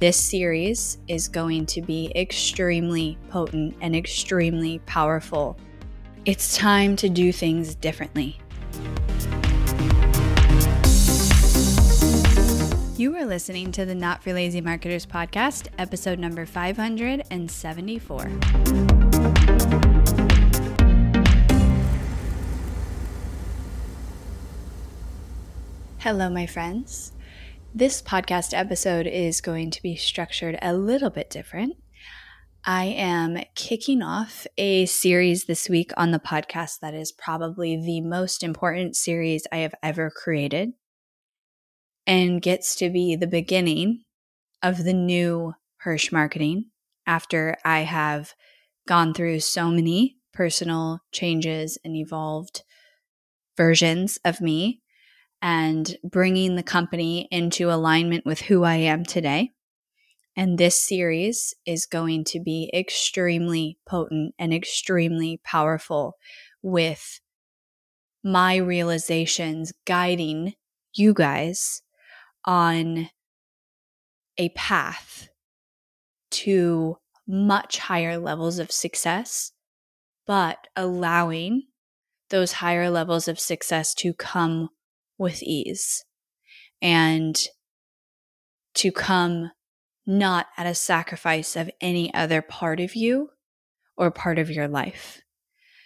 This series is going to be extremely potent and extremely powerful. It's time to do things differently. You are listening to the Not for Lazy Marketers podcast, episode number 574. Hello, my friends. This podcast episode is going to be structured a little bit different. I am kicking off a series this week on the podcast that is probably the most important series I have ever created and gets to be the beginning of the new Hirsch marketing after I have gone through so many personal changes and evolved versions of me and bringing the company into alignment with who I am today. And this series is going to be extremely potent and extremely powerful with my realizations guiding you guys on a path to much higher levels of success, but allowing those higher levels of success to come with ease and to come not at a sacrifice of any other part of you or part of your life.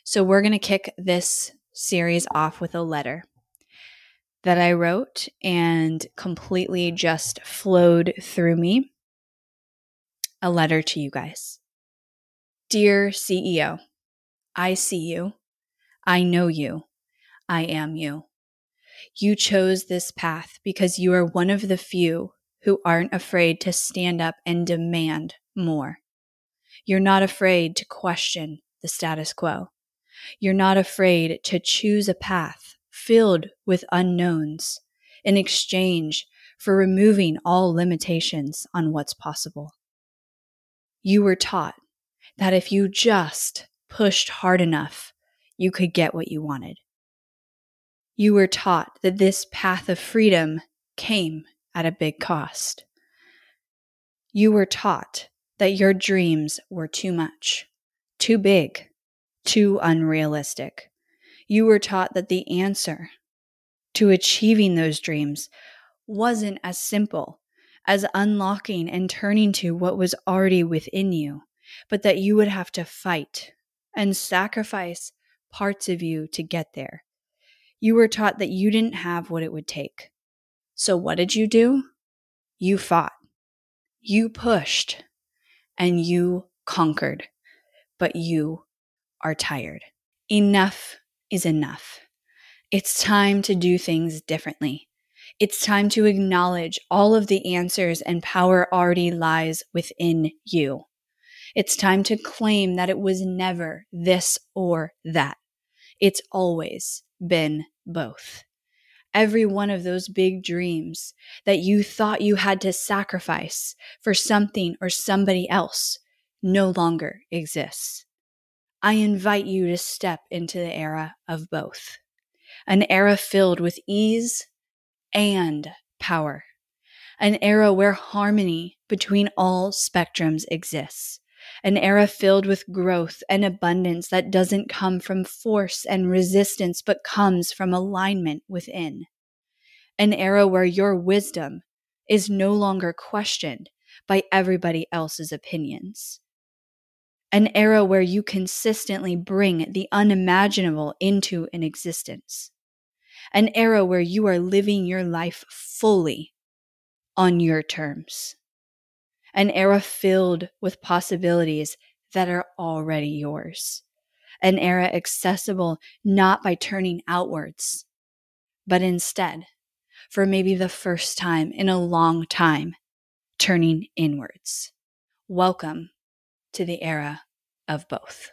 So, we're going to kick this series off with a letter that I wrote and completely just flowed through me. A letter to you guys. Dear CEO, I see you. I know you. I am you. You chose this path because you are one of the few who aren't afraid to stand up and demand more. You're not afraid to question the status quo. You're not afraid to choose a path filled with unknowns in exchange for removing all limitations on what's possible. You were taught that if you just pushed hard enough, you could get what you wanted. You were taught that this path of freedom came at a big cost. You were taught that your dreams were too much, too big, too unrealistic. You were taught that the answer to achieving those dreams wasn't as simple as unlocking and turning to what was already within you, but that you would have to fight and sacrifice parts of you to get there you were taught that you didn't have what it would take. So, what did you do? You fought, you pushed, and you conquered. But you are tired. Enough is enough. It's time to do things differently. It's time to acknowledge all of the answers and power already lies within you. It's time to claim that it was never this or that. It's always been both. Every one of those big dreams that you thought you had to sacrifice for something or somebody else no longer exists. I invite you to step into the era of both, an era filled with ease and power, an era where harmony between all spectrums exists, an era filled with growth and abundance that doesn't come from force and resistance, but comes from alignment within. An era where your wisdom is no longer questioned by everybody else's opinions. An era where you consistently bring the unimaginable into an existence. An era where you are living your life fully on your terms an era filled with possibilities that are already yours, an era accessible not by turning outwards, but instead, for maybe the first time in a long time, turning inwards. Welcome to the era of both.